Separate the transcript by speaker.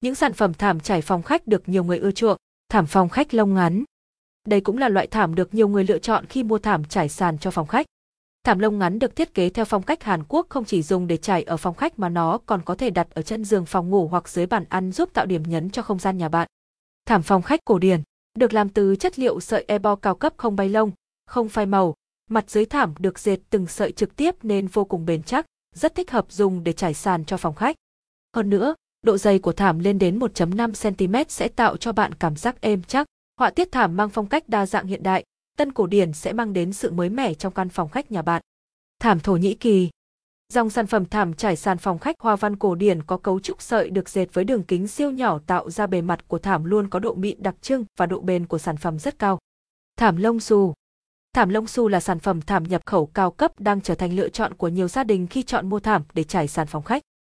Speaker 1: Những sản phẩm thảm trải phòng khách được nhiều người ưa chuộng, thảm phòng khách lông ngắn. Đây cũng là loại thảm được nhiều người lựa chọn khi mua thảm trải sàn cho phòng khách. Thảm lông ngắn được thiết kế theo phong cách Hàn Quốc không chỉ dùng để trải ở phòng khách mà nó còn có thể đặt ở chân giường phòng ngủ hoặc dưới bàn ăn giúp tạo điểm nhấn cho không gian nhà bạn. Thảm phòng khách cổ điển được làm từ chất liệu sợi ebo cao cấp không bay lông, không phai màu, mặt dưới thảm được dệt từng sợi trực tiếp nên vô cùng bền chắc, rất thích hợp dùng để trải sàn cho phòng khách. Hơn nữa, độ dày của thảm lên đến 1.5 cm sẽ tạo cho bạn cảm giác êm chắc. Họa tiết thảm mang phong cách đa dạng hiện đại, tân cổ điển sẽ mang đến sự mới mẻ trong căn phòng khách nhà bạn. Thảm Thổ Nhĩ Kỳ Dòng sản phẩm thảm trải sàn phòng khách hoa văn cổ điển có cấu trúc sợi được dệt với đường kính siêu nhỏ tạo ra bề mặt của thảm luôn có độ mịn đặc trưng và độ bền của sản phẩm rất cao. Thảm lông xù Thảm lông xù là sản phẩm thảm nhập khẩu cao cấp đang trở thành lựa chọn của nhiều gia đình khi chọn mua thảm để trải sàn phòng khách.